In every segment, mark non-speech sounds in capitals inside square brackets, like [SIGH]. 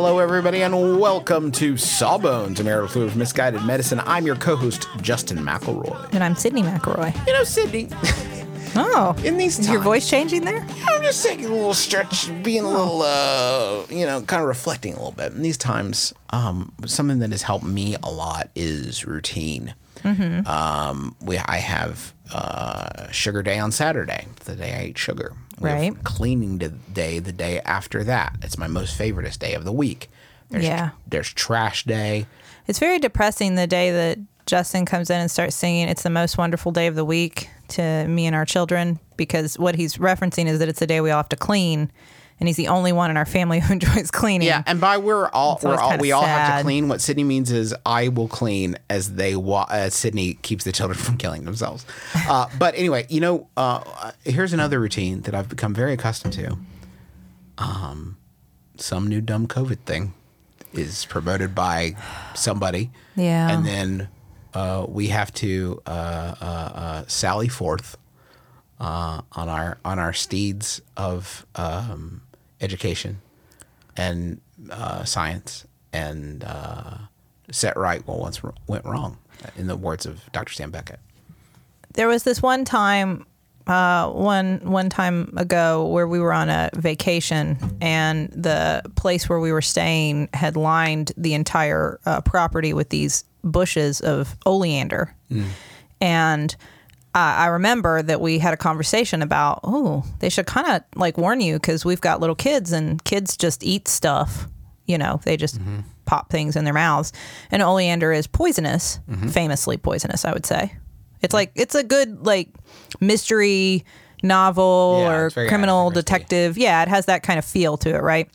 Hello, everybody, and welcome to Sawbones, a marital fluid of misguided medicine. I'm your co-host, Justin McElroy. And I'm Sydnee McElroy. You know, Sydnee, [LAUGHS] Oh, in these is your voice changing there? I'm just taking a little stretch, being a little, uh, you know, kind of reflecting a little bit. In these times, um, something that has helped me a lot is routine. Mm-hmm. Um, we, I have uh, sugar day on Saturday, the day I eat sugar. We Right. cleaning day the day after that. It's my most favoriteest day of the week. There's, Yeah. There's trash day. It's very depressing the day that Justin comes in and starts singing "It's the most wonderful day of the week" to me and our children because what he's referencing is that it's the day we all have to clean, and he's the only one in our family [LAUGHS] who enjoys cleaning. Yeah, and by we're all we're all we all have to clean. What Sydnee means is I will clean as they wa- as Sydnee keeps the children [LAUGHS] from killing themselves. Uh, but anyway, you know, uh, here's another routine that I've become very accustomed to. Um, some new dumb COVID thing is promoted by somebody, Yeah. and then uh, we have to uh, uh, uh, sally forth uh, on our on our steeds of um, education and uh, science and uh, set right what once went wrong. In the words of Dr. Sam Beckett. there was this one time uh, one one time ago where we were on a vacation and the place where we were staying had lined the entire uh, property with these bushes of oleander and I I remember that we had a conversation about, oh, they should kind of like warn you because we've got little kids and kids just eat stuff. You know, they just pop things in their mouths. And oleander is poisonous, famously poisonous, I would say. It's like, it's a good, like, mystery novel Yeah, or criminal detective. Yeah, it has that kind of feel to it, right?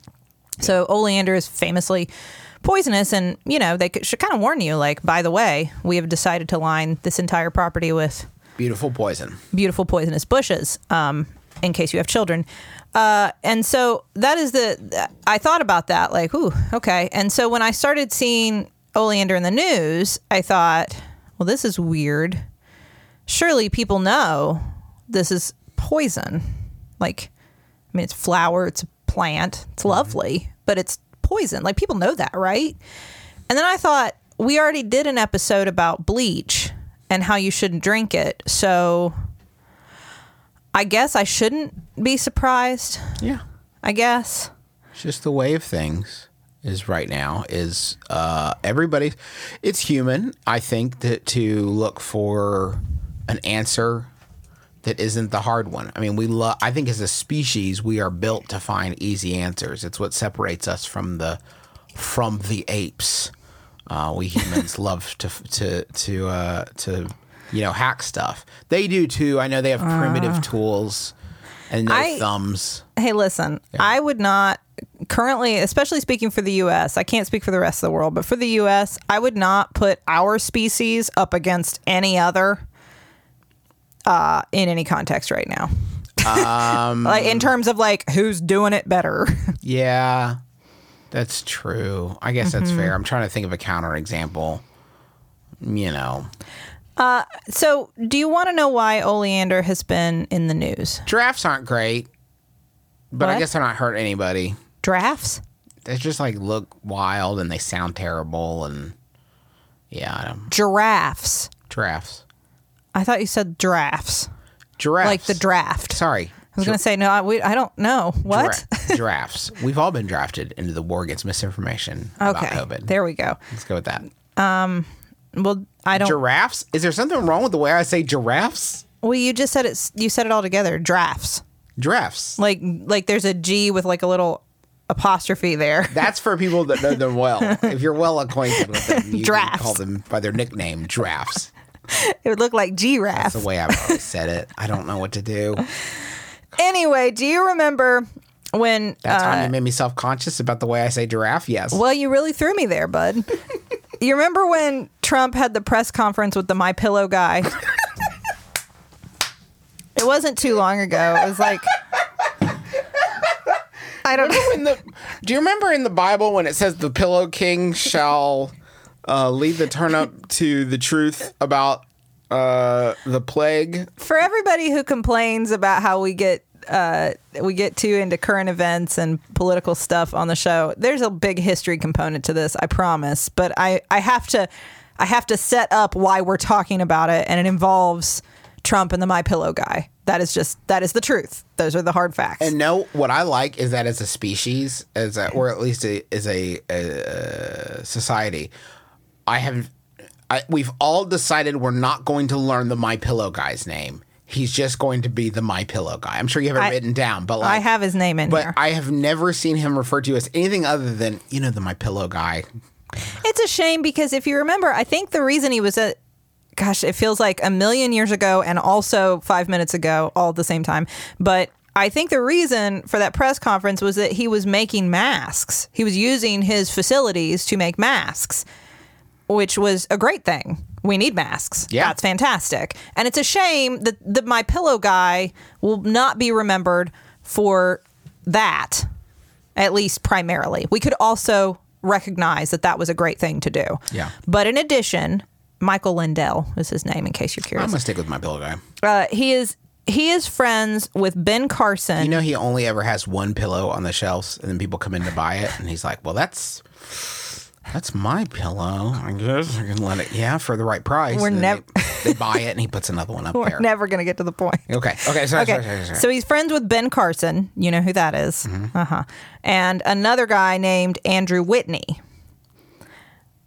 So oleander is famously poisonous, and you know they should kind of warn you. Like, by the way, we have decided to line this entire property with Beautiful poison. beautiful poisonous bushes um, in case you have children. Uh, and so that is the, I thought about that, like, ooh, okay. And so when I started seeing oleander in the news, I thought, well, this is weird. Surely people know this is poison. Like, I mean, it's flower, it's a plant, it's lovely, but it's poison. Like, people know that, right? And then I thought, we already did an episode about bleach and how you shouldn't drink it. So I guess I shouldn't be surprised. Yeah. I guess. It's just the way of things is right now is uh, everybody it's human i think that to look for an answer that isn't the hard one i mean we love i think as a species we are built to find easy answers it's what separates us from the from the apes uh, we humans [LAUGHS] love to to to uh, to you know hack stuff. They do too. I know they have primitive tools and no I- thumbs. Hey, listen, I would not currently, especially speaking for the US, I can't speak for the rest of the world, but for the US, I would not put our species up against any other uh, in any context right now. Um, [LAUGHS] like in terms of like who's doing it better. Yeah, that's true. I guess that's mm-hmm. fair. I'm trying to think of a counterexample. You know, uh, so, do you want to know why oleander has been in the news? drafts aren't great, but I What? guess they're not hurt anybody. Drafts? They just like look wild and they sound terrible and yeah, I don't, Giraffes. drafts. I thought you said drafts. Giraffes. Like the draft. Sorry, I was going to say no. I, we, I don't know what. Gira- giraffes. [LAUGHS] We've all been drafted into the war against misinformation okay, about COVID. there we go. Let's go with that. Um, Well, I don't. Giraffes? Is there something wrong with the way I say giraffes? well, you just said it. You said it all together. Drafts. Giraffes. Like like there's a G with like a little apostrophe there. [LAUGHS] That's for people that know them well. if you're well acquainted with them, you can call them by their nickname, drafts. [LAUGHS] it would look like giraffe. That's the way I've always said it. I don't know what to do. Anyway, do you remember when? That's uh, you made me self conscious about the way I say giraffe. Yes. well, you really threw me there, bud. [LAUGHS] you remember when Trump had the press conference with the My Pillow guy? it wasn't too long ago. It was like. I don't know. the, do you remember in the Bible when it says the pillow king shall uh, lead the turnip to the truth about uh, the plague? for everybody who complains about how we get uh, we get too into current events and political stuff on the show, there's a big history component to this, I promise. But I, I have to I have to set up why we're talking about it, and it involves Trump and the My Pillow guy. That is just that is the truth. Those are the hard facts. And no, what I like is that as a species, as a, or at least a, as a, uh society, I have, I, we've all decided we're not going to learn the My Pillow guy's name. He's just going to be the My Pillow guy. I'm sure you have it I- written down, but like, I have his name in but here. I have never seen him referred to as anything other than you know the My Pillow guy. It's a shame because if you remember, I think the reason he was a gosh, it feels like a million years ago and also five minutes ago, all at the same time. But I think the reason for that press conference was that he was making masks. He was using his facilities to make masks, which was a great thing. We need masks. Yeah. That's fantastic. And it's a shame that the My Pillow guy will not be remembered for that at least primarily. We could also recognize that that was a great thing to do. Yeah. But in addition, Michael Lindell is his name, in case you're curious. I'm gonna stick with My Pillow guy. Uh, he is he is friends with Ben Carson. You know, he only ever has one pillow on the shelves, and then people come in to buy it, and he's like, "Well, that's that's my pillow. I guess I can let it, yeah, for the right price." We're never. they, they buy it, and he puts another one up [LAUGHS] We're there. never going to get to the point. okay, okay, sorry, Okay, sorry, sorry, so he's friends with Ben Carson. You know who that is. Mm-hmm. Uh-huh. And another guy named Andrew Whitney.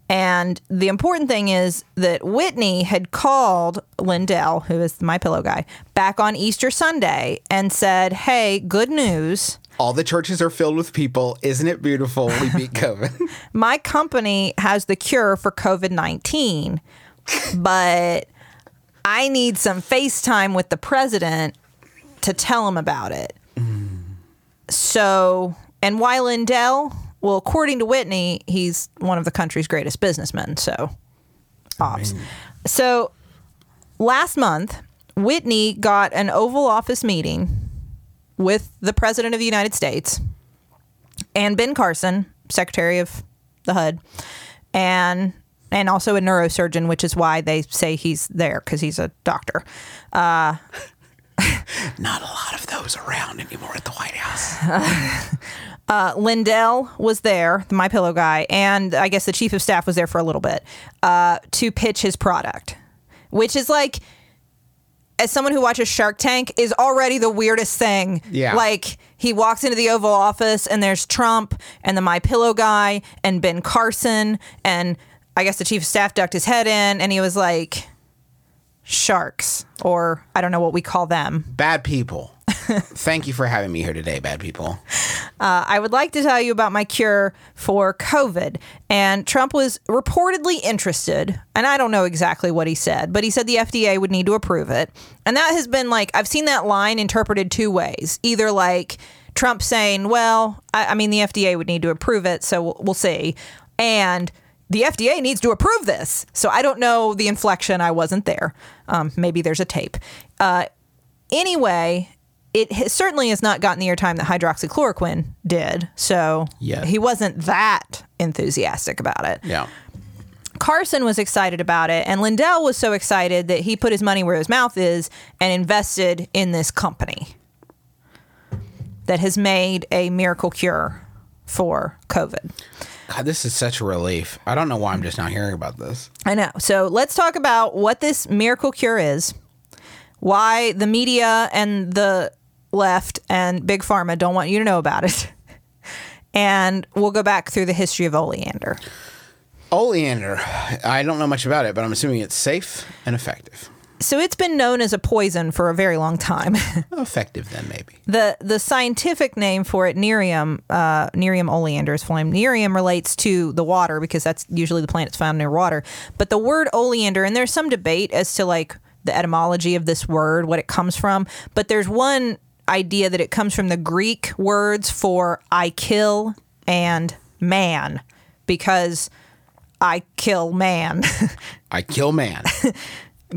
And the important thing is that Whitney had called Lindell, who is my pillow guy, back on Easter Sunday and said, "Hey, good news. All the churches are filled with people. Isn't it beautiful? We beat [LAUGHS] COVID. My company has the cure for COVID-19, but I need some FaceTime with the president to tell him about it." So, and why Lindell? Well, according to Whitney, he's one of the country's greatest businessmen. So, ops. So, last month, Whitney got an Oval Office meeting with the President of the United States and Ben Carson, Secretary of the HUD, and and also a neurosurgeon, which is why they say he's there because he's a doctor. [LAUGHS] Not a lot of those around anymore at the White House. [LAUGHS] Uh, Lindell was there, the My Pillow guy, and I guess the chief of staff was there for a little bit uh, to pitch his product, which is like, as someone who watches Shark Tank, is already the weirdest thing. Yeah. like he walks into the Oval Office and there's Trump and the My Pillow guy and Ben Carson and I guess the chief of staff ducked his head in and he was like, sharks or I don't know what we call them. Bad people. [LAUGHS] Thank you for having me here today, bad people. I would like to tell you about my cure for COVID. And Trump was reportedly interested, and I don't know exactly what he said, but he said the FDA would need to approve it. And that has been like, I've seen that line interpreted two ways. Either like Trump saying, well, I, I mean, the FDA would need to approve it, so we'll, we'll see. And the FDA needs to approve this. So I don't know the inflection. I wasn't there. Um, maybe there's a tape. Uh, anyway, it certainly has not gotten the airtime that hydroxychloroquine did. So Yeah. he wasn't that enthusiastic about it. Yeah. Carson was excited about it, and Lindell was so excited that he put his money where his mouth is and invested in this company that has made a miracle cure for COVID. God, this is such a relief. I don't know why I'm just now hearing about this. I know. So let's talk about what this miracle cure is, why the media and the left, and Big Pharma don't want you to know about it. [LAUGHS] and we'll go back through the history of oleander. Oleander. I don't know much about it, but I'm assuming it's safe and effective. So it's been known as a poison for a very long time. [LAUGHS] Effective then, maybe. the the scientific name for it, Nerium, uh, Nerium oleander is flame. Nerium relates to the water because that's usually the plant that's found near water. But the word oleander, and there's some debate as to like the etymology of this word, what it comes from. But there's one idea that it comes from the Greek words for I kill and man, because I kill man, [LAUGHS] I kill man.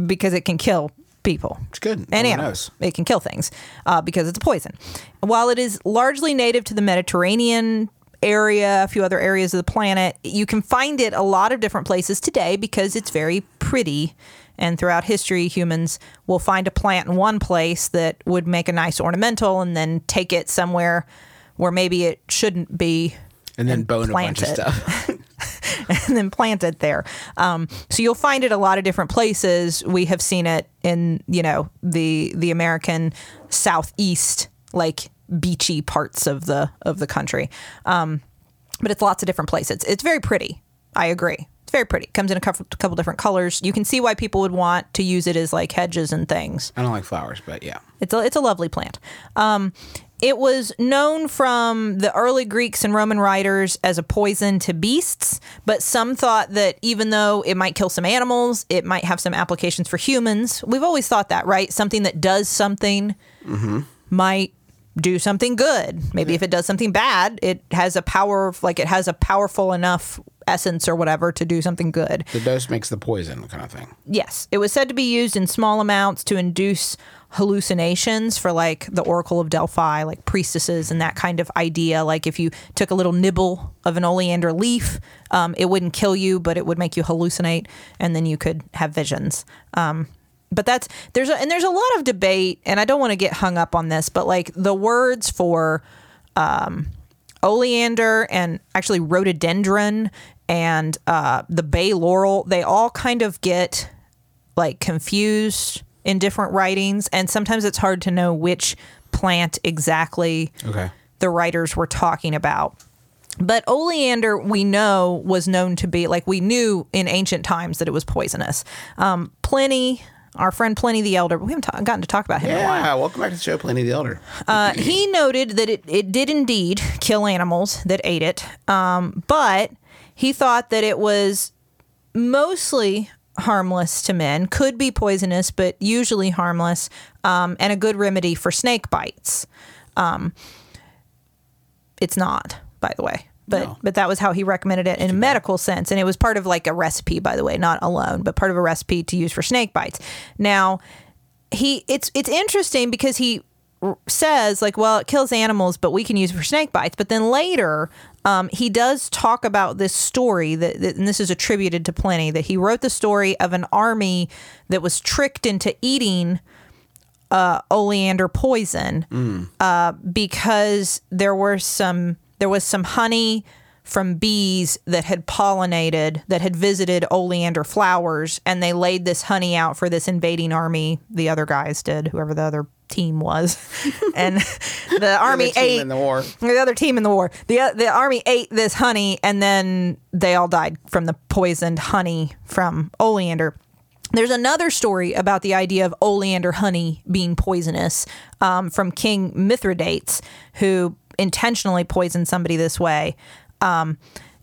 because it can kill people. It's good. and No animals. knows. It can kill things uh, because it's a poison. While it is largely native to the Mediterranean area, a few other areas of the planet, you can find it a lot of different places today because it's very pretty. And throughout history, humans will find a plant in one place that would make a nice ornamental and then take it somewhere where maybe it shouldn't be And then bone a bunch of it. stuff. [LAUGHS] and then plant it there. Um, so you'll find it a lot of different places. We have seen it in you know the the American southeast, like beachy parts of the of the country. Um, but it's lots of different places. It's, it's very pretty. I agree. It's very pretty. Comes in a couple, couple different colors. You can see why people would want to use it as like hedges and things. I don't like flowers, but yeah. It's a, it's a lovely plant. Um, it was known from the early Greeks and Roman writers as a poison to beasts, but some thought that even though it might kill some animals, it might have some applications for humans. We've always thought that, right? Something that does something might do something good. Maybe if it does something bad, it has a power, like it has a powerful enough essence or whatever to do something good. The dose makes the poison kind of thing. Yes, it was said to be used in small amounts to induce hallucinations for like the Oracle of Delphi, like priestesses and that kind of idea. Like if you took a little nibble of an oleander leaf, um, it wouldn't kill you, but it would make you hallucinate, and then you could have visions. Um, but that's there's a, and there's a lot of debate, and I don't want to get hung up on this, but like the words for oleander and actually rhododendron and uh, the bay laurel, they all kind of get like confused in different writings, and sometimes it's hard to know which plant exactly Okay. the writers were talking about. But oleander, we know, was known to be like we knew in ancient times that it was poisonous. Um, Pliny, our friend Pliny the Elder, we haven't ta- gotten to talk about him in a while. Yeah, welcome back to the show, Pliny the Elder. Uh, he noted that it, it did indeed kill animals that ate it, um, but he thought that it was mostly harmless to men, could be poisonous, but usually harmless, um, and a good remedy for snake bites. Um, it's not, by the way. But, No. but that was how he recommended it in a medical sense. And it was part of like a recipe, by the way, not alone, but part of a recipe to use for snake bites. Now, he it's it's interesting because he says like well it kills animals but we can use it for snake bites. But then later um, he does talk about this story that, that and this is attributed to Pliny that he wrote the story of an army that was tricked into eating uh, oleander poison uh, because there were some there was some honey from bees that had pollinated that had visited oleander flowers and they laid this honey out for this invading army the other guys did whoever the other team was [LAUGHS] and the army team ate in the war. the other team in the war the the army ate this honey and then they all died from the poisoned honey from oleander there's another story about the idea of oleander honey being poisonous um, from King Mithridates, who intentionally poisoned somebody this way. Um,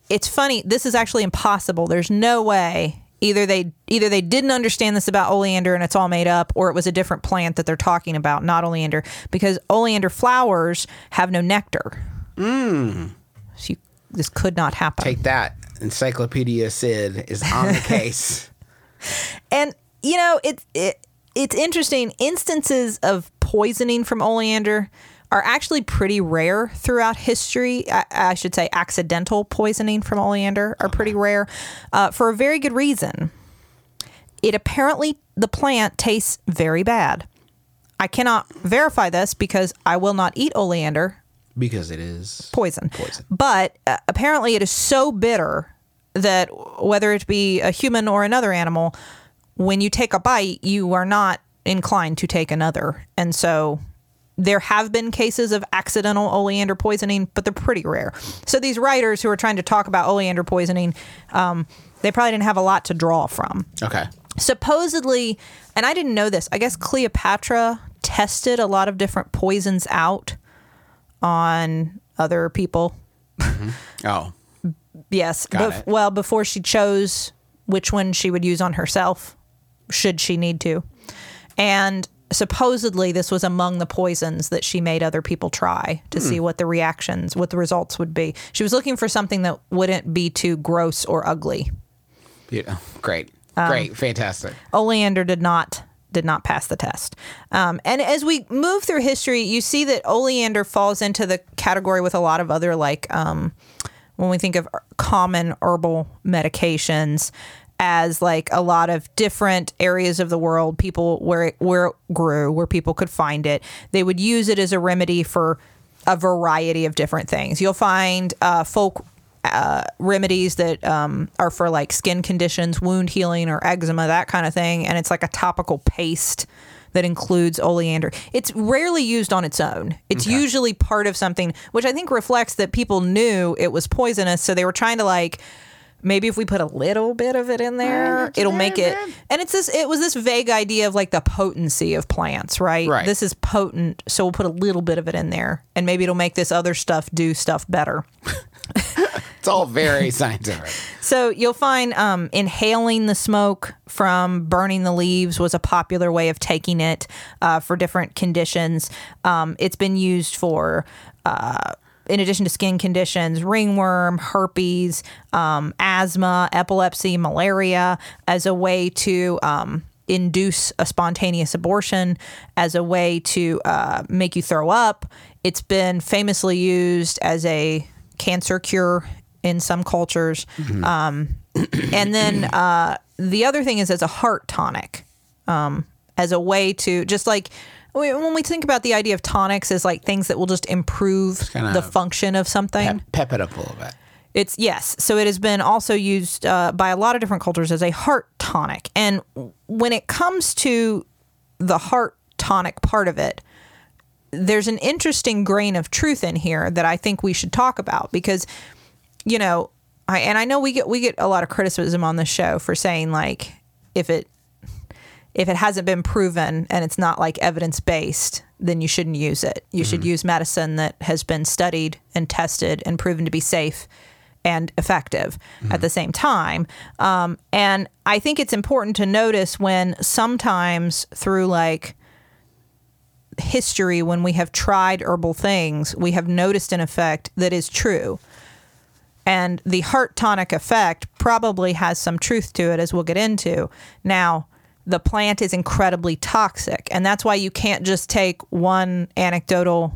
it's funny. This is actually impossible. There's no way. Either they either they didn't understand this about oleander and it's all made up, or it was a different plant that they're talking about, not oleander, because oleander flowers have no nectar. So you, this could not happen. Take that. Encyclopedia Sid is on the [LAUGHS] case. And you know, it, it it's interesting. Instances of poisoning from oleander are actually pretty rare throughout history. I, I should say, accidental poisoning from oleander are pretty rare, uh, for a very good reason. It apparently the plant tastes very bad. I cannot verify this because I will not eat oleander Because it is poison. Poison. But uh, apparently, it is so bitter that whether it be a human or another animal, when you take a bite, you are not inclined to take another. And so there have been cases of accidental oleander poisoning, but they're pretty rare. So these writers who are trying to talk about oleander poisoning, um, they probably didn't have a lot to draw from. Okay. Supposedly, and I didn't know this. I guess Cleopatra tested a lot of different poisons out on other people. Oh, Yes. It. Well, before she chose which one she would use on herself, should she need to. And supposedly, this was among the poisons that she made other people try to Hmm. see what the reactions, what the results would be. She was looking for something that wouldn't be too gross or ugly. yeah. great, Um, great, fantastic. Oleander did not did not pass the test. Um, and as we move through history, you see that oleander falls into the category with a lot of other like um, when we think of common herbal medications as like a lot of different areas of the world people where it, where it grew where people could find it they would use it as a remedy for a variety of different things you'll find uh, folk uh, remedies that um, are for like skin conditions, wound healing, or eczema, that kind of thing. And it's like a topical paste that includes oleander. It's rarely used on its own. It's usually part of something, which I think reflects that people knew it was poisonous. So they were trying to like, maybe if we put a little bit of it in there, it'll make it. And it's this. It was this vague idea of like the potency of plants, right? Right. This is potent, so we'll put a little bit of it in there, and maybe it'll make this other stuff do stuff better. [LAUGHS] It's all very [LAUGHS] scientific. So you'll find um, inhaling the smoke from burning the leaves was a popular way of taking it uh, for different conditions. Um, it's been used for. Uh, in addition to skin conditions, ringworm, herpes, um, asthma, epilepsy, malaria, as a way to um, induce a spontaneous abortion, as a way to uh, make you throw up. It's been famously used as a cancer cure in some cultures. Um, and then uh, the other thing is as a heart tonic, um, as a way to just like when we think about the idea of tonics as like things that will just improve the function of something. Pep, pep it up a little bit. It's yes. So it has been also used uh, by a lot of different cultures as a heart tonic. And when it comes to the heart tonic part of it, there's an interesting grain of truth in here that I think we should talk about because, you know, I and I know we get we get a lot of criticism on this show for saying like if it if it hasn't been proven and it's not like evidence based, then you shouldn't use it. You should use medicine that has been studied and tested and proven to be safe and effective at the same time. Um, and I think it's important to notice when sometimes through like history, when we have tried herbal things, we have noticed an effect that is true. And the heart tonic effect probably has some truth to it, as we'll get into. Now, the plant is incredibly toxic, and that's why you can't just take one anecdotal,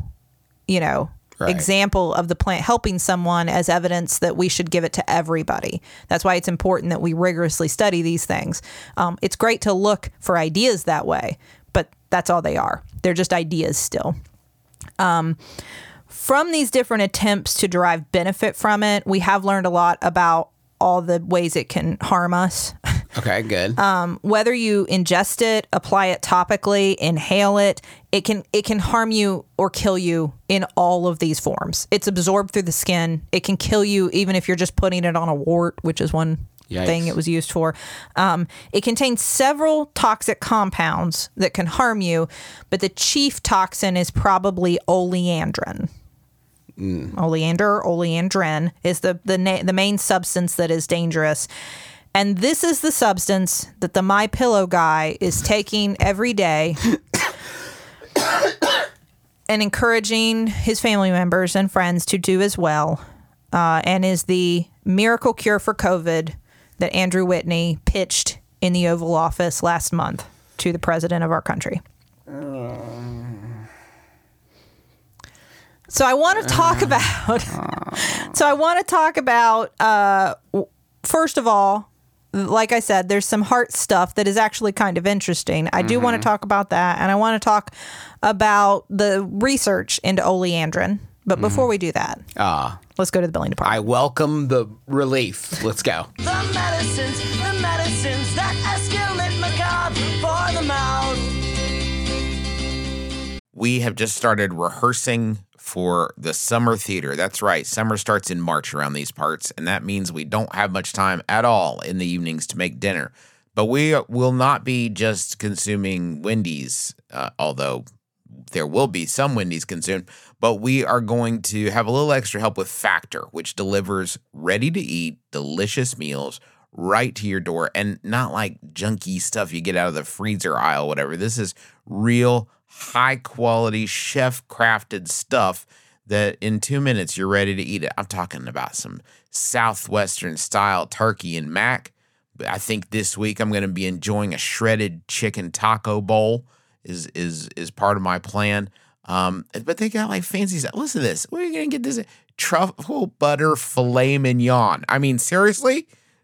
you know, Right. example of the plant helping someone as evidence that we should give it to everybody. That's why it's important that we rigorously study these things. Um, it's great to look for ideas that way, but that's all they are. They're just ideas still from these different attempts to derive benefit from it, we have learned a lot about all the ways it can harm us. Okay, good. Whether you ingest it, apply it topically, inhale it, it can it can harm you or kill you in all of these forms. It's absorbed through the skin. It can kill you even if you're just putting it on a wart, which is one Yikes. thing it was used for. Um, it contains several toxic compounds that can harm you, but the chief toxin is probably oleandrin. Oleander, oleandrin is the the na- the main substance that is dangerous. And this is the substance that the My Pillow guy is taking every day [COUGHS] and encouraging his family members and friends to do as well. Uh, and is the miracle cure for COVID that Andrew Whitney pitched in the Oval Office last month to the president of our country. So I want to talk about. [LAUGHS] so I want to talk about. Uh, first of all, like I said, there's some heart stuff that is actually kind of interesting. I do want to talk about that, and I want to talk about the research into oleandrin. But before we do that, Ah, let's go to the billing department. I welcome the relief. Let's go. The medicines, the medicines that escalate macabre for the mouth. we have just started rehearsing for the summer theater. That's right. Summer starts in March around these parts, and that means we don't have much time at all in the evenings to make dinner. But we will not be just consuming Wendy's, uh, although there will be some Wendy's consumed, but we are going to have a little extra help with Factor, which delivers ready to eat, delicious meals right to your door and not like junky stuff you get out of the freezer aisle, whatever. This is real high quality chef crafted stuff that in two minutes you're ready to eat it. I'm talking about some Southwestern style turkey and mac. I think this week I'm going to be enjoying a shredded chicken taco bowl is is is part of my plan. Um, but they got like fancy stuff. Listen to this. Where are you gonna get this truffle butter filet mignon? I mean, seriously,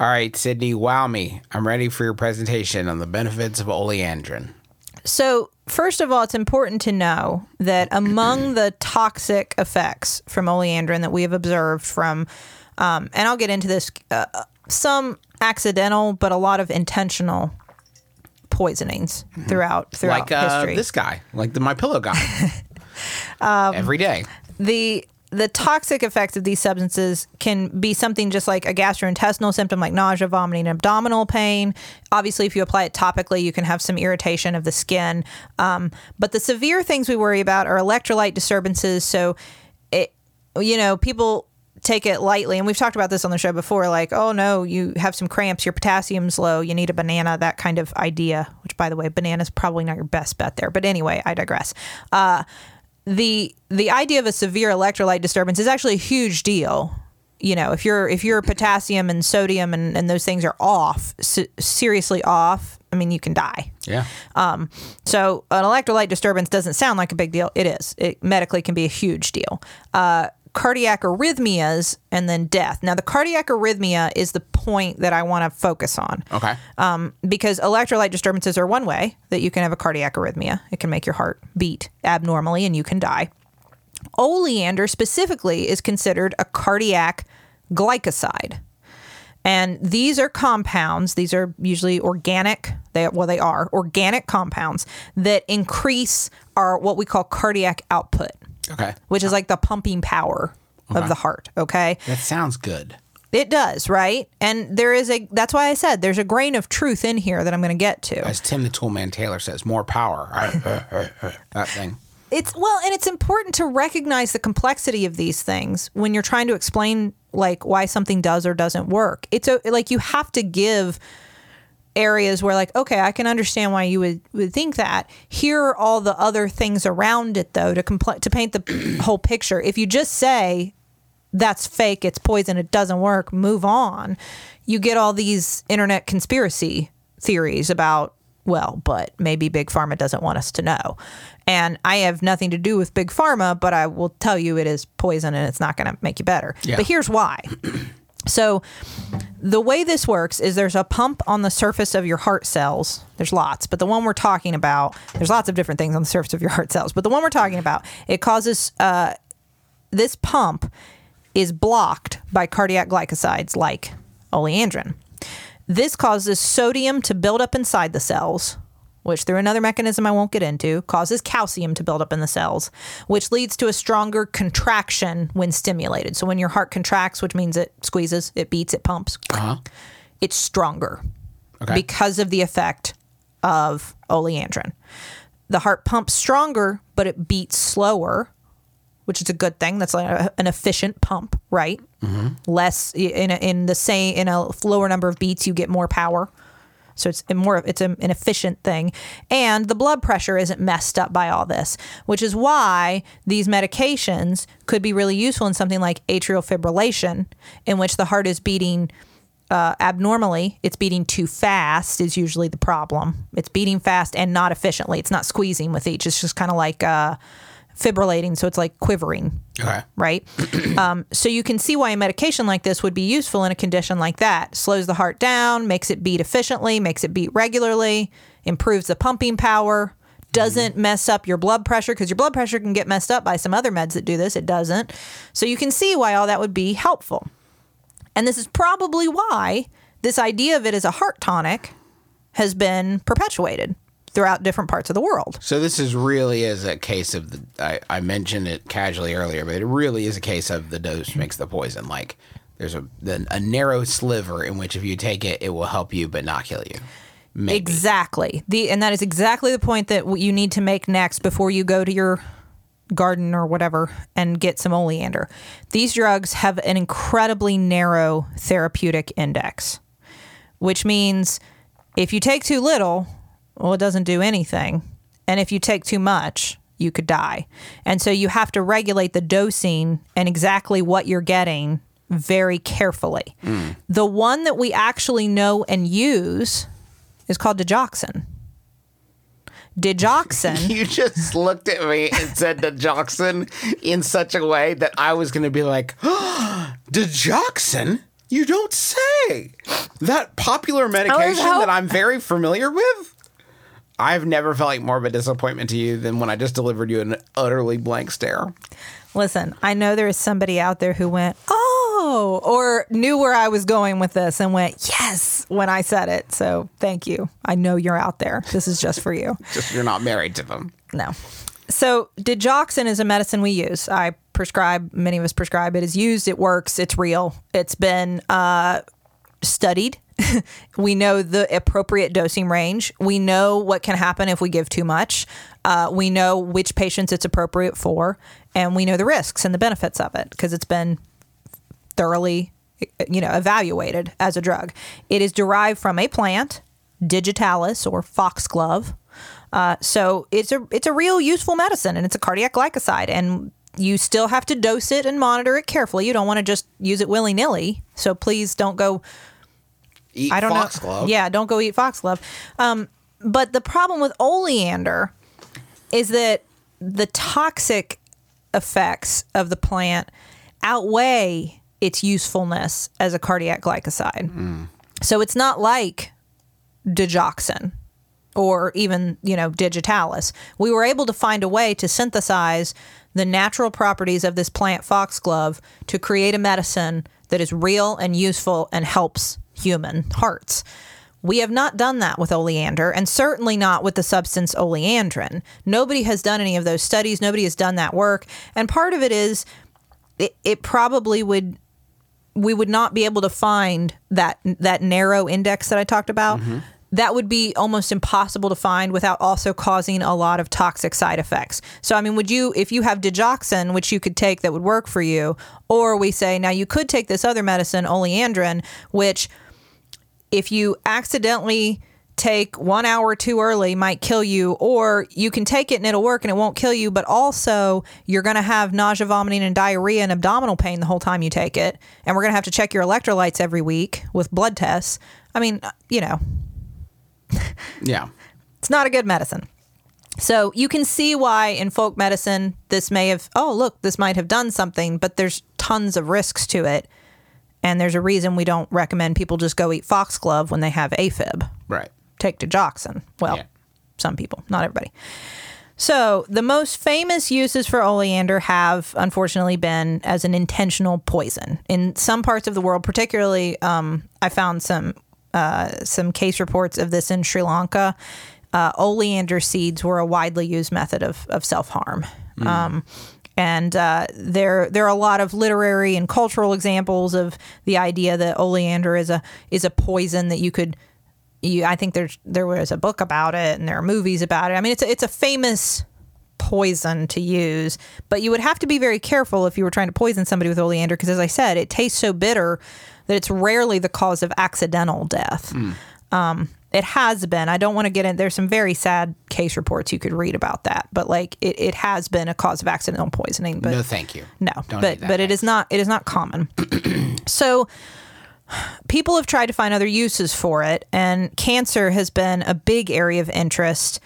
All right, Sydnee, wow me. I'm ready for your presentation on the benefits of oleandrin. So, first of all, it's important to know that among the toxic effects from oleandrin that we have observed from, um, and I'll get into this, uh, some accidental, but a lot of intentional poisonings throughout throughout like uh, history. this guy, like the My Pillow guy. [LAUGHS] Every day. the the toxic effects of these substances can be something just like a gastrointestinal symptom like nausea, vomiting, and abdominal pain. Obviously, if you apply it topically, you can have some irritation of the skin. Um, but the severe things we worry about are electrolyte disturbances. So, it, you know, people take it lightly. And we've talked about this on the show before like, oh no, you have some cramps, your potassium's low, you need a banana, that kind of idea, which by the way, banana's probably not your best bet there. But anyway, I digress. Uh, the the idea of a severe electrolyte disturbance is actually a huge deal. You know, if your if your potassium and sodium and, and those things are off, se- seriously off, I mean, you can die. Yeah. Um, So an electrolyte disturbance doesn't sound like a big deal. It is. It medically can be a huge deal. Uh, cardiac arrhythmias and then death. Now, the cardiac arrhythmia is the point that I want to focus on. Okay. Um, because electrolyte disturbances are one way that you can have a cardiac arrhythmia. It can make your heart beat abnormally and you can die. Oleander specifically is considered a cardiac glycoside. And these are compounds, these are usually organic, they well they are organic compounds that increase our what we call cardiac output, okay. which is like the pumping power of the heart, okay? That sounds good. It does, right? And there is a that's why I said there's a grain of truth in here that I'm going to get to. As Tim the Toolman Taylor says, more power. Uh, uh, uh, that thing. It's well, and it's important to recognize the complexity of these things when you're trying to explain like why something does or doesn't work. It's a, like you have to give areas where like okay, I can understand why you would, would think that. Here are all the other things around it though to compl- to paint the [CLEARS THROAT] whole picture. If you just say that's fake, it's poison, it doesn't work, move on. You get all these internet conspiracy theories about, well, but maybe Big Pharma doesn't want us to know. And I have nothing to do with Big Pharma, but I will tell you it is poison and it's not going to make you better. Yeah. But here's why. So, the way this works is there's a pump on the surface of your heart cells. There's lots, but the one we're talking about, there's lots of different things on the surface of your [LAUGHS] heart cells, but the one we're talking about, it causes uh, this pump is blocked by cardiac glycosides like oleandrin. This causes sodium to build up inside the cells, which through another mechanism I won't get into, causes calcium to build up in the cells, which leads to a stronger contraction when stimulated. So when your heart contracts, which means it squeezes, it beats, it pumps, uh-huh. it's stronger Okay. because of the effect of oleandrin. The heart pumps stronger, but it beats slower, which is a good thing. That's like a, an efficient pump, right? Mm-hmm. Less in a, in the same in a lower number of beats, you get more power. So it's more it's an efficient thing, and the blood pressure isn't messed up by all this, which is why these medications could be really useful in something like atrial fibrillation, in which the heart is beating uh, abnormally. It's beating too fast is usually the problem. It's beating fast and not efficiently. It's not squeezing with each. It's just kind of like uh, fibrillating. So it's like quivering Okay. right? [CLEARS THROAT] um, so you can see why a medication like this would be useful in a condition like that. Slows the heart down, makes it beat efficiently, makes it beat regularly, improves the pumping power, doesn't mess up your blood pressure because your blood pressure can get messed up by some other meds that do this. It doesn't. So you can see why all that would be helpful. And this is probably why this idea of it as a heart tonic has been perpetuated throughout different parts of the world. So this is really is a case of the. I, I mentioned it casually earlier, but it really is a case of the dose makes the poison. Like there's a the, a narrow sliver in which if you take it, it will help you but not kill you. Maybe. Exactly. The and that is exactly the point that you need to make next before you go to your garden or whatever and get some oleander. These drugs have an incredibly narrow therapeutic index, which means if you take too little, well, it doesn't do anything. And if you take too much, you could die. And so you have to regulate the dosing and exactly what you're getting very carefully. Hmm. The one that we actually know and use is called digoxin. Digoxin. [LAUGHS] You just looked at me and said digoxin in such a way that I was going to be like, [GASPS] digoxin? You don't say. That popular medication that I'm very familiar with? I've never felt like more of a disappointment to you than when I just delivered you an utterly blank stare. Listen, I know there is somebody out there who went, oh, or knew where I was going with this and went, yes, when I said it. So thank you. I know you're out there. This is just for you. [LAUGHS] Just you're not married to them. No. So digoxin is a medicine we use. I prescribe, many of us prescribe it. Is used, it works, it's real. It's been uh, studied. [LAUGHS] we know the appropriate dosing range. We know what can happen if we give too much. Uh, we know which patients it's appropriate for, and we know the risks and the benefits of it because it's been thoroughly, you know, evaluated as a drug. It is derived from a plant, digitalis or foxglove. Uh, so it's a it's a real useful medicine, and it's a cardiac glycoside, and you still have to dose it and monitor it carefully. You don't want to just use it willy nilly. So please don't go Eat I don't foxglove. know. Yeah, don't go eat foxglove. Um, but the problem with oleander is that the toxic effects of the plant outweigh its usefulness as a cardiac glycoside. So it's not like digoxin or even, you know, digitalis. We were able to find a way to synthesize the natural properties of this plant foxglove to create a medicine that is real and useful and helps human hearts. We have not done that with oleander, and certainly not with the substance oleandrin. Nobody has done any of those studies. Nobody has done that work. And part of it is it, it probably would we would not be able to find that that narrow index that I talked about. Mm-hmm. That would be almost impossible to find without also causing a lot of toxic side effects. So, I mean, would you, if you have digoxin, which you could take that would work for you, or we say now you could take this other medicine, oleandrin, which if you accidentally take one hour too early might kill you or you can take it and it'll work and it won't kill you but also you're going to have nausea vomiting and diarrhea and abdominal pain the whole time you take it and we're going to have to check your electrolytes every week with blood tests i mean uh, you know [LAUGHS] Yeah. it's not a good medicine. So you can see why in folk medicine this may have, oh, look, this might have done something, but there's tons of risks to it. And there's a reason we don't recommend people just go eat foxglove when they have AFib. Right. Take digoxin. Well, Yeah. some people, not everybody. So the most famous uses for oleander have unfortunately been as an intentional poison. In some parts of the world, particularly, um, I found some uh, some case reports of this in Sri Lanka. Uh, oleander seeds were a widely used method of, of self harm. Um, and uh, there there are a lot of literary and cultural examples of the idea that oleander is a is a poison that you could you, I think there's there was a book about it and there are movies about it. I mean, it's a, it's a famous poison to use, but you would have to be very careful if you were trying to poison somebody with oleander because, as I said, it tastes so bitter that it's rarely the cause of accidental death. Um, it has been. I don't want to get in. There's some very sad case reports you could read about that, but like it, it has been a cause of accidental poisoning. But no, thank you. no, Don't but but it is not it is not common. [CLEARS THROAT] so people have tried to find other uses for it, and cancer has been a big area of interest.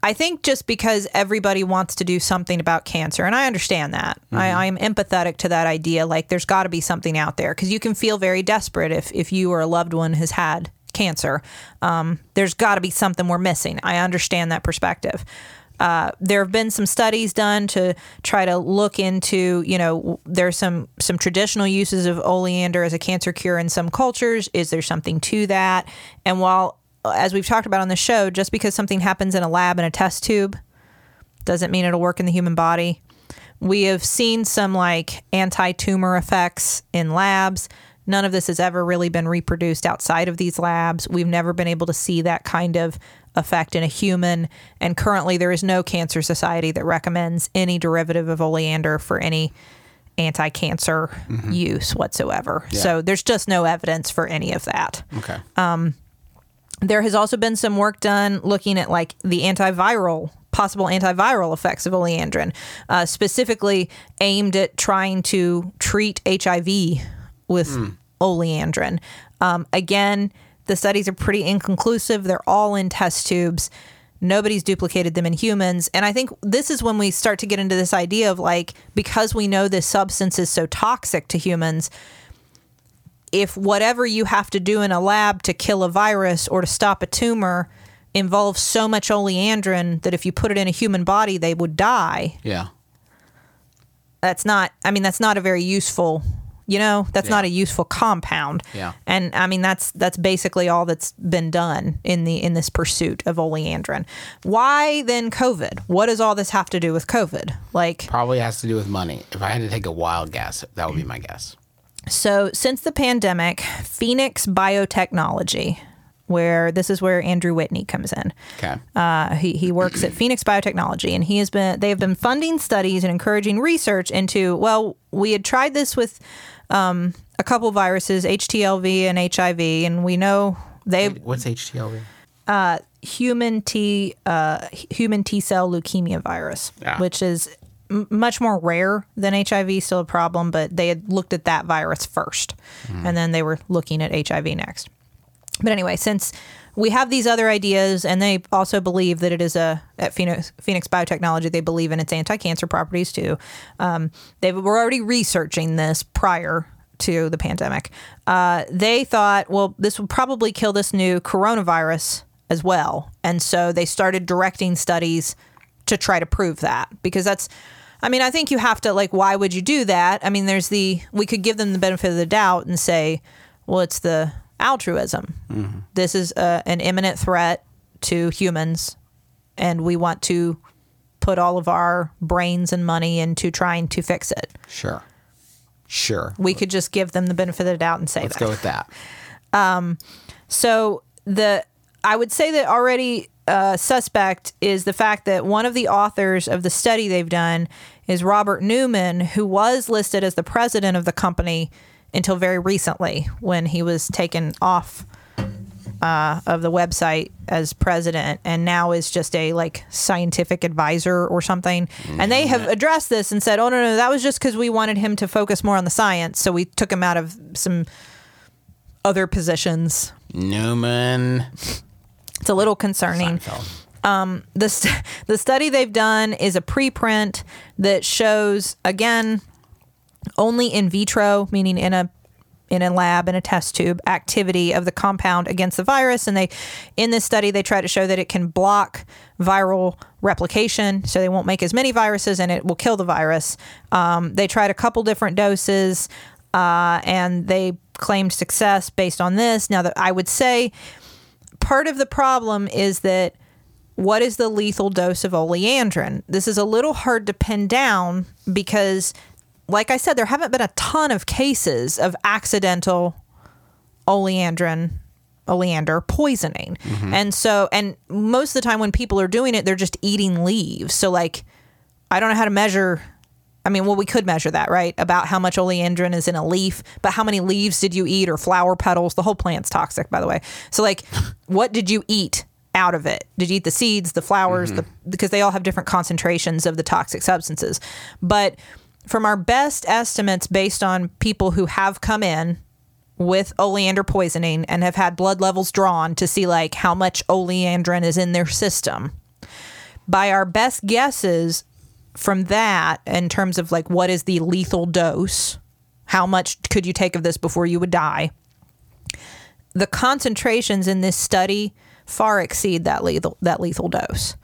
I think just because everybody wants to do something about cancer, and I understand that. I, mm-hmm. I am empathetic to that idea. Like, there's got to be something out there because you can feel very desperate if if you or a loved one has had cancer. Um, there's got to be something we're missing. I understand that perspective. Uh, there have been some studies done to try to look into, you know, there's some some traditional uses of oleander as a cancer cure in some cultures. Is there something to that? And while, as we've talked about on the show, just because something happens in a lab in a test tube doesn't mean it'll work in the human body. We have seen some like anti tumor effects in labs. None of this has ever really been reproduced outside of these labs. We've never been able to see that kind of effect in a human. And currently, there is no cancer society that recommends any derivative of oleander for any anti cancer use whatsoever. So there's just no evidence for any of that. Okay. There has also been some work done looking at like the antiviral possible antiviral effects of oleandrin, uh, specifically aimed at trying to treat HIV with oleandrin. Um, again, the studies are pretty inconclusive. They're all in test tubes. Nobody's duplicated them in humans. And I think this is when we start to get into this idea of like, because we know this substance is so toxic to humans, if whatever you have to do in a lab to kill a virus or to stop a tumor involves so much oleandrin that if you put it in a human body, they would die. yeah. That's not, I mean, that's not a very useful, you know, that's Yeah. not a useful compound. Yeah. And I mean, that's, that's basically all that's been done in the, in this pursuit of oleandrin. Why then COVID? What does all this have to do with COVID? Like, Probably has to do with money. If I had to take a wild guess, that would be my guess. So, since the pandemic, Phoenix Biotechnology, where this is where Andrew Whitney comes in. Okay. Uh, he, he works at Phoenix Biotechnology, and he has been they have been funding studies and encouraging research into. Well, we had tried this with um, a couple viruses, HTLV and HIV, and we know they What's HTLV? human T uh, human T cell leukemia virus, Yeah. which is m- much more rare than HIV. Still a problem, but they had looked at that virus first, and then they were looking at HIV next. But anyway, since we have these other ideas, and they also believe that it is a at Phoenix, Phoenix Biotechnology, they believe in its anti-cancer properties too. Um, they were already researching this prior to the pandemic. Uh, they thought, well, this would probably kill this new coronavirus as well, and so they started directing studies to try to prove that because that's. I mean, I think you have to like. Why would you do that? I mean, there's the we could give them the benefit of the doubt and say, well, it's the altruism. Mm-hmm. This is a, an imminent threat to humans, and we want to put all of our brains and money into trying to fix it. Sure. Sure. We could just give them the benefit of the doubt and say Let's that. go with that. Um, so the I would say that already uh, suspect is the fact that one of the authors of the study they've done is Robert Newman, who was listed as the president of the company until very recently when he was taken off uh, of the website as president and now is just a like scientific advisor or something. And they have addressed this and said, oh, no, no, that was just because we wanted him to focus more on the science. So we took him out of some other positions. Newman. It's a little concerning. Seinfeld. the st- the study they've done is a preprint that shows again only in vitro, meaning in a in a lab in a test tube activity of the compound against the virus. And they in this study they try to show that it can block viral replication so they won't make as many viruses and it will kill the virus. Um, they tried a couple different doses uh, and they claimed success based on this. Now that i would say part of the problem is that what is the lethal dose of oleandrin? This is a little hard to pin down because, like I said, there haven't been a ton of cases of accidental oleandrin, oleander poisoning. Mm-hmm. And so, and most of the time when people are doing it, they're just eating leaves. So, like, I don't know how to measure. I mean, well, we could measure that, right? About how much oleandrin is in a leaf, but how many leaves did you eat or flower petals? The whole plant's toxic, by the way. So, like, [LAUGHS] what did you eat out of it? Did you eat the seeds, the flowers, mm-hmm. the because they all have different concentrations of the toxic substances. But from our best estimates, based on people who have come in with oleander poisoning and have had blood levels drawn to see like how much oleandrin is in their system, by our best guesses from that in terms of like what is the lethal dose how much could you take of this before you would die the concentrations in this study far exceed that lethal that lethal dose.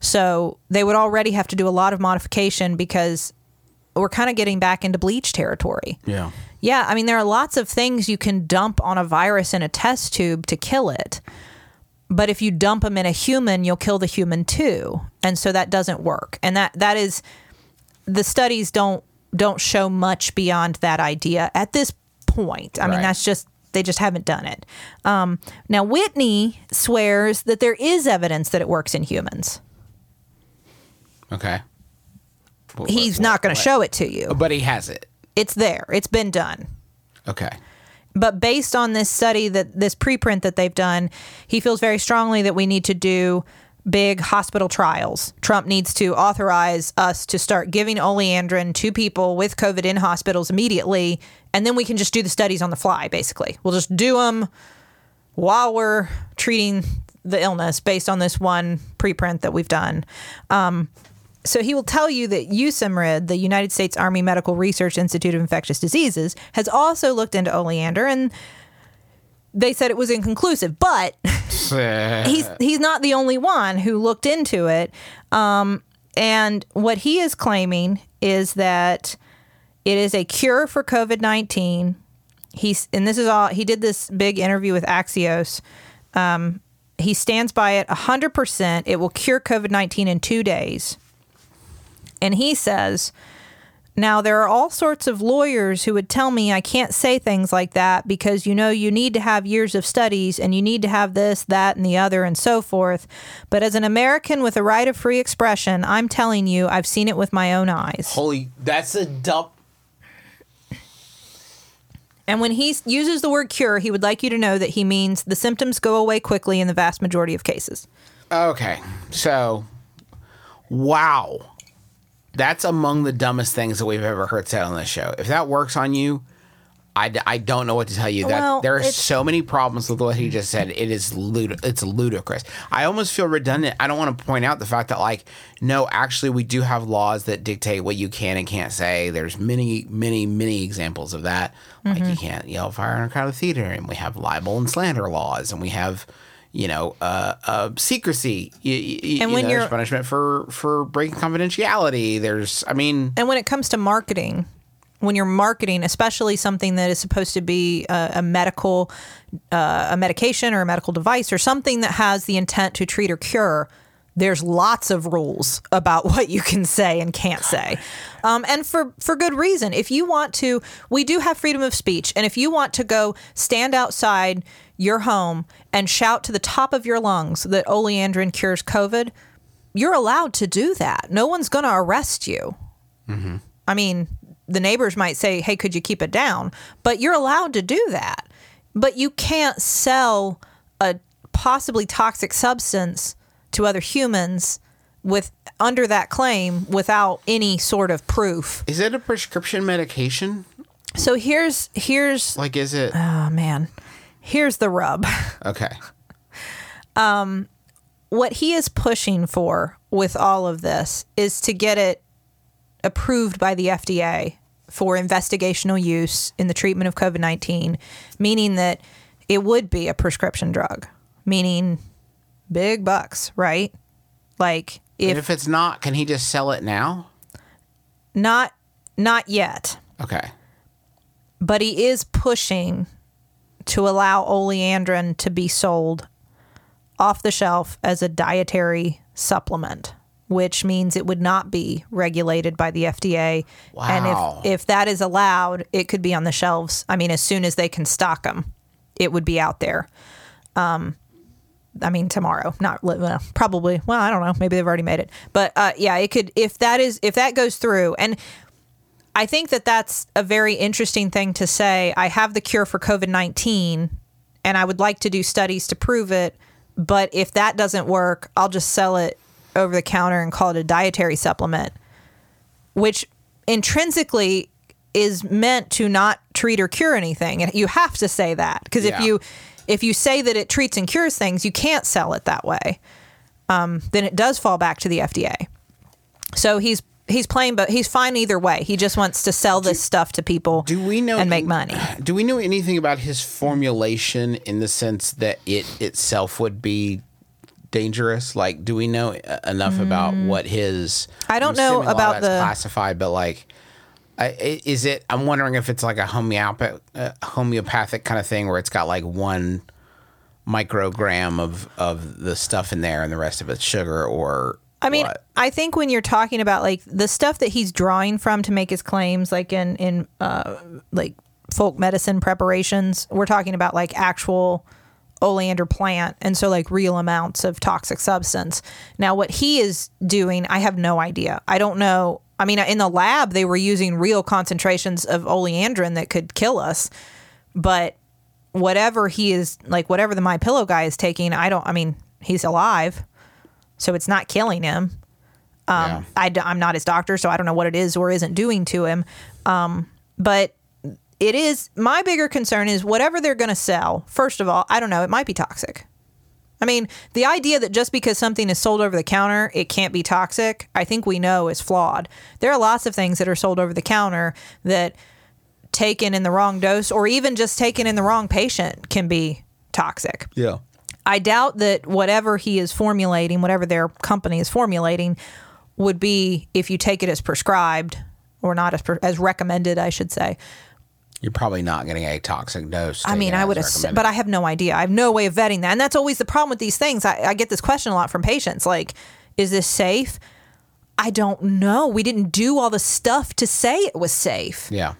So they would already have to do a lot of modification because we're kind of getting back into bleach territory Yeah. yeah, I mean, there are lots of things you can dump on a virus in a test tube to kill it. But if you dump them in a human, you'll kill the human too. And so that doesn't work. And that that is the studies don't don't show much beyond that idea at this point. I mean, that's just they just haven't done it. Um, now Whitney swears that there is evidence that it works in humans. Okay. What- He's what- not going to show it to you. But he has it. It's there. It's been done. Okay. but based on this study that this preprint that they've done, he feels very strongly that we need to do big hospital trials. Trump needs to authorize us to start giving oleandrin to people with COVID in hospitals immediately, and then we can just do the studies on the fly. Basically, we'll just do them while we're treating the illness based on this one preprint that we've done. Um, so he will tell you that USAMRIID, the United States Army Medical Research Institute of Infectious Diseases, has also looked into oleander and they said it was inconclusive, but [LAUGHS] he's he's not the only one who looked into it. Um, and what he is claiming is that it is a cure for COVID nineteen. He's and this is all he did this big interview with Axios. Um, he stands by it hundred percent. It will cure COVID nineteen in two days. And he says, now there are all sorts of lawyers who would tell me I can't say things like that because you know you need to have years of studies and you need to have this, that, and the other, and so forth. But as an American with a right of free expression, I'm telling you, I've seen it with my own eyes. Holy, that's a dump. And when he uses the word cure, he would like you to know that he means the symptoms go away quickly in the vast majority of cases. Okay. So, wow. That's among the dumbest things that we've ever heard said on this show. If that works on you, I, I don't know what to tell you. That Well, there are so many problems with what he just said. It is lud- it's ludicrous. I almost feel redundant. I don't want to point out the fact that like no, actually we do have laws that dictate what you can and can't say. There's many many many examples of that. Like Mm-hmm. you can't yell fire in a crowded theater, and we have libel and slander laws, and we have you know uh, uh, secrecy. You, you, And when you're- there's punishment for for breaking confidentiality. There's I mean And when it comes to marketing, when you're marketing, especially something that is supposed to be a, a medical, uh, a medication or a medical device or something that has the intent to treat or cure, there's lots of rules about [LAUGHS] what you can say and can't say. Um, and for, for good reason. If you want to, we do have freedom of speech. And if you want to go stand outside your home and shout to the top of your lungs that oleandrin cures COVID, you're allowed to do that. No one's going to arrest you. Mm-hmm. I mean, the neighbors might say, hey, could you keep it down? But you're allowed to do that. But you can't sell a possibly toxic substance to other humans with under that claim without any sort of proof. Is it a prescription medication? So here's here's Like, is it? oh man. Here's the rub. [LAUGHS] Okay. Um, what he is pushing for with all of this is to get it approved by the FDA for investigational use in the treatment of COVID 19, meaning that it would be a prescription drug, meaning big bucks, right? Like And if, if it's not, can he just sell it now? not not yet, Okay. but he is pushing to allow oleandrin to be sold off the shelf as a dietary supplement, which means it would not be regulated by the FDA. Wow. And if, if that is allowed, it could be on the shelves. I mean, as soon as they can stock them, it would be out there. Um, I mean, tomorrow, not well, probably. Well, I don't know. Maybe they've already made it, but uh, yeah, it could. If that is, if that goes through, and I think that that's a very interesting thing to say. I have the cure for COVID 19 and I would like to do studies to prove it. But if that doesn't work, I'll just sell it over the counter and call it a dietary supplement, which intrinsically is meant to not treat or cure anything. And you have to say that because Yeah. if you if you say that it treats and cures things, you can't sell it that way. Um, then it does fall back to the FDA. So he's he's playing, but he's fine either way. He just wants to sell this stuff to people. Do we know and make money? Do we know anything about his formulation in the sense that it itself would be dangerous? Like, do we know uh, enough about what his? Mm. I don't know about the- classified, but like, is it? I'm wondering if it's like a homeopathic, uh, homeopathic kind of thing where it's got like one microgram of of the stuff in there and the rest of it's sugar, or I mean, what? I think when you're talking about like the stuff that he's drawing from to make his claims, like in in uh, like folk medicine preparations, we're talking about like actual oleander plant, and so like real amounts of toxic substance. Now, what he is doing, I have no idea. I don't know. I mean, in the lab, they were using real concentrations of oleandrin that could kill us, but whatever he is like, whatever the my pillow guy is taking, I don't. I mean, he's alive, so it's not killing him. yeah. I, am not his doctor, so I don't know what it is or isn't doing to him. Um, but it is my bigger concern is whatever they're going to sell. First of all, I don't know. It might be toxic. I mean, the idea that just because something is sold over the counter, it can't be toxic, I think we know is flawed. There are lots of things that are sold over the counter that taken in the wrong dose or even just taken in the wrong patient can be toxic. yeah. I doubt that whatever he is formulating, whatever their company is formulating, would be if you take it as prescribed or not as pre- as recommended, I should say. You're probably not getting a toxic dose. I mean, I would, ass- but I have no idea. I have no way of vetting that, and that's always the problem with these things. I, I get this question a lot from patients: like, is this safe? I don't know. We didn't do all the stuff to say it was safe. Yeah.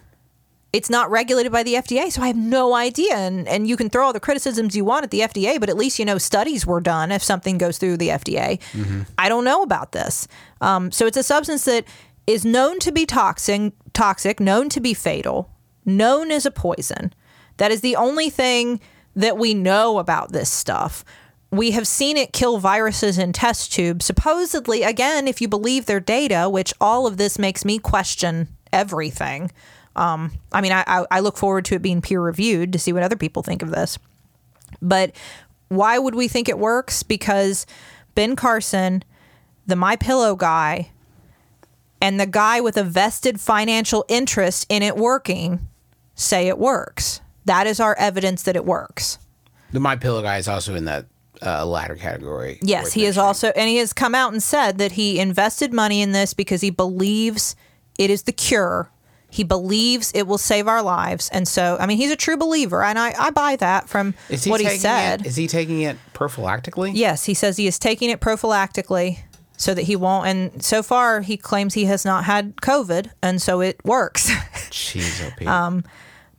It's not regulated by the FDA, so I have no idea. And and you can throw all the criticisms you want at the FDA, but at least you know studies were done if something goes through the FDA. I don't know about this. Um, so it's a substance that is known to be toxic, toxic, known to be fatal, known as a poison. That is the only thing that we know about this stuff. We have seen it kill viruses in test tubes. Supposedly, again, if you believe their data, which all of this makes me question everything. Um, I mean, I, I, I look forward to it being peer reviewed to see what other people think of this. But why would we think it works? Because Ben Carson, the My Pillow guy, and the guy with a vested financial interest in it working say it works. That is our evidence that it works. The My Pillow guy is also in that uh, latter category. Yes, he is also, and he has come out and said that he invested money in this because he believes it is the cure. He believes it will save our lives. And so, I mean, he's a true believer. And I, I buy that from Is he what he said. It, is he taking it prophylactically? Yes, he says he is taking it prophylactically so that he won't. And so far, he claims he has not had COVID, and so it works. [LAUGHS] Jeez, OP. Um,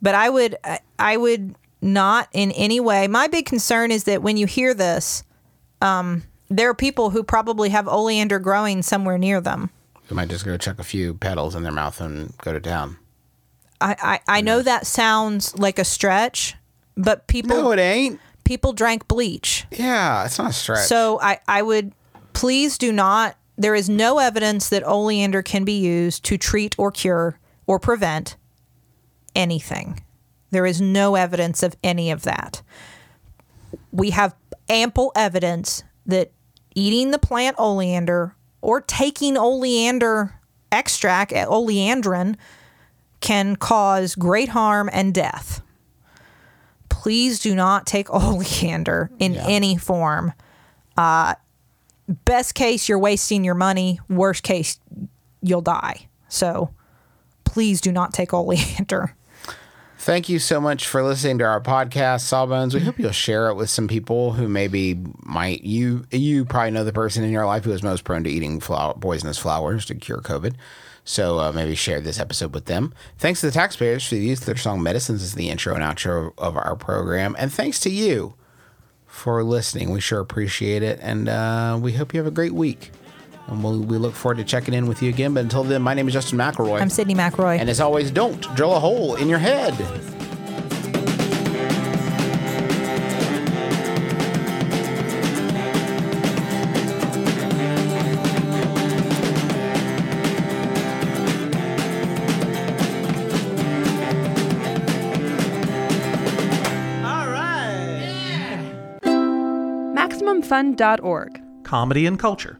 but I would, I- I would not in any way. My big concern is that when you hear this, um, there are people who probably have oleander growing somewhere near them. You might just go chuck a few petals in their mouth and go to town. I, I, I know that sounds like a stretch, but people No, it ain't. people drank bleach. Yeah, it's not a stretch. So I, I would please do not. There is no evidence that oleander can be used to treat or cure or prevent anything. There is no evidence of any of that. We have ample evidence that eating the plant oleander or taking oleander extract, oleandrin, can cause great harm and death. Please do not take [LAUGHS] oleander in any form. Uh, best case, you're wasting your money. Worst case, you'll die. So please do not take [LAUGHS] oleander. Thank you so much for listening to our podcast, Sawbones. We hope you'll share it with some people who maybe might you you probably know the person in your life who is most prone to eating flower, poisonous flowers to cure COVID. So uh, maybe share this episode with them. Thanks to the taxpayers for the use of their song "Medicines" as the intro and outro of our program, and thanks to you for listening. We sure appreciate it, and uh, we hope you have a great week. And we'll, we look forward to checking in with you again. But until then, my name is Justin McElroy. I'm Sydnee McElroy. And as always, don't drill a hole in your head. All right. MaximumFun.org. comedy and culture.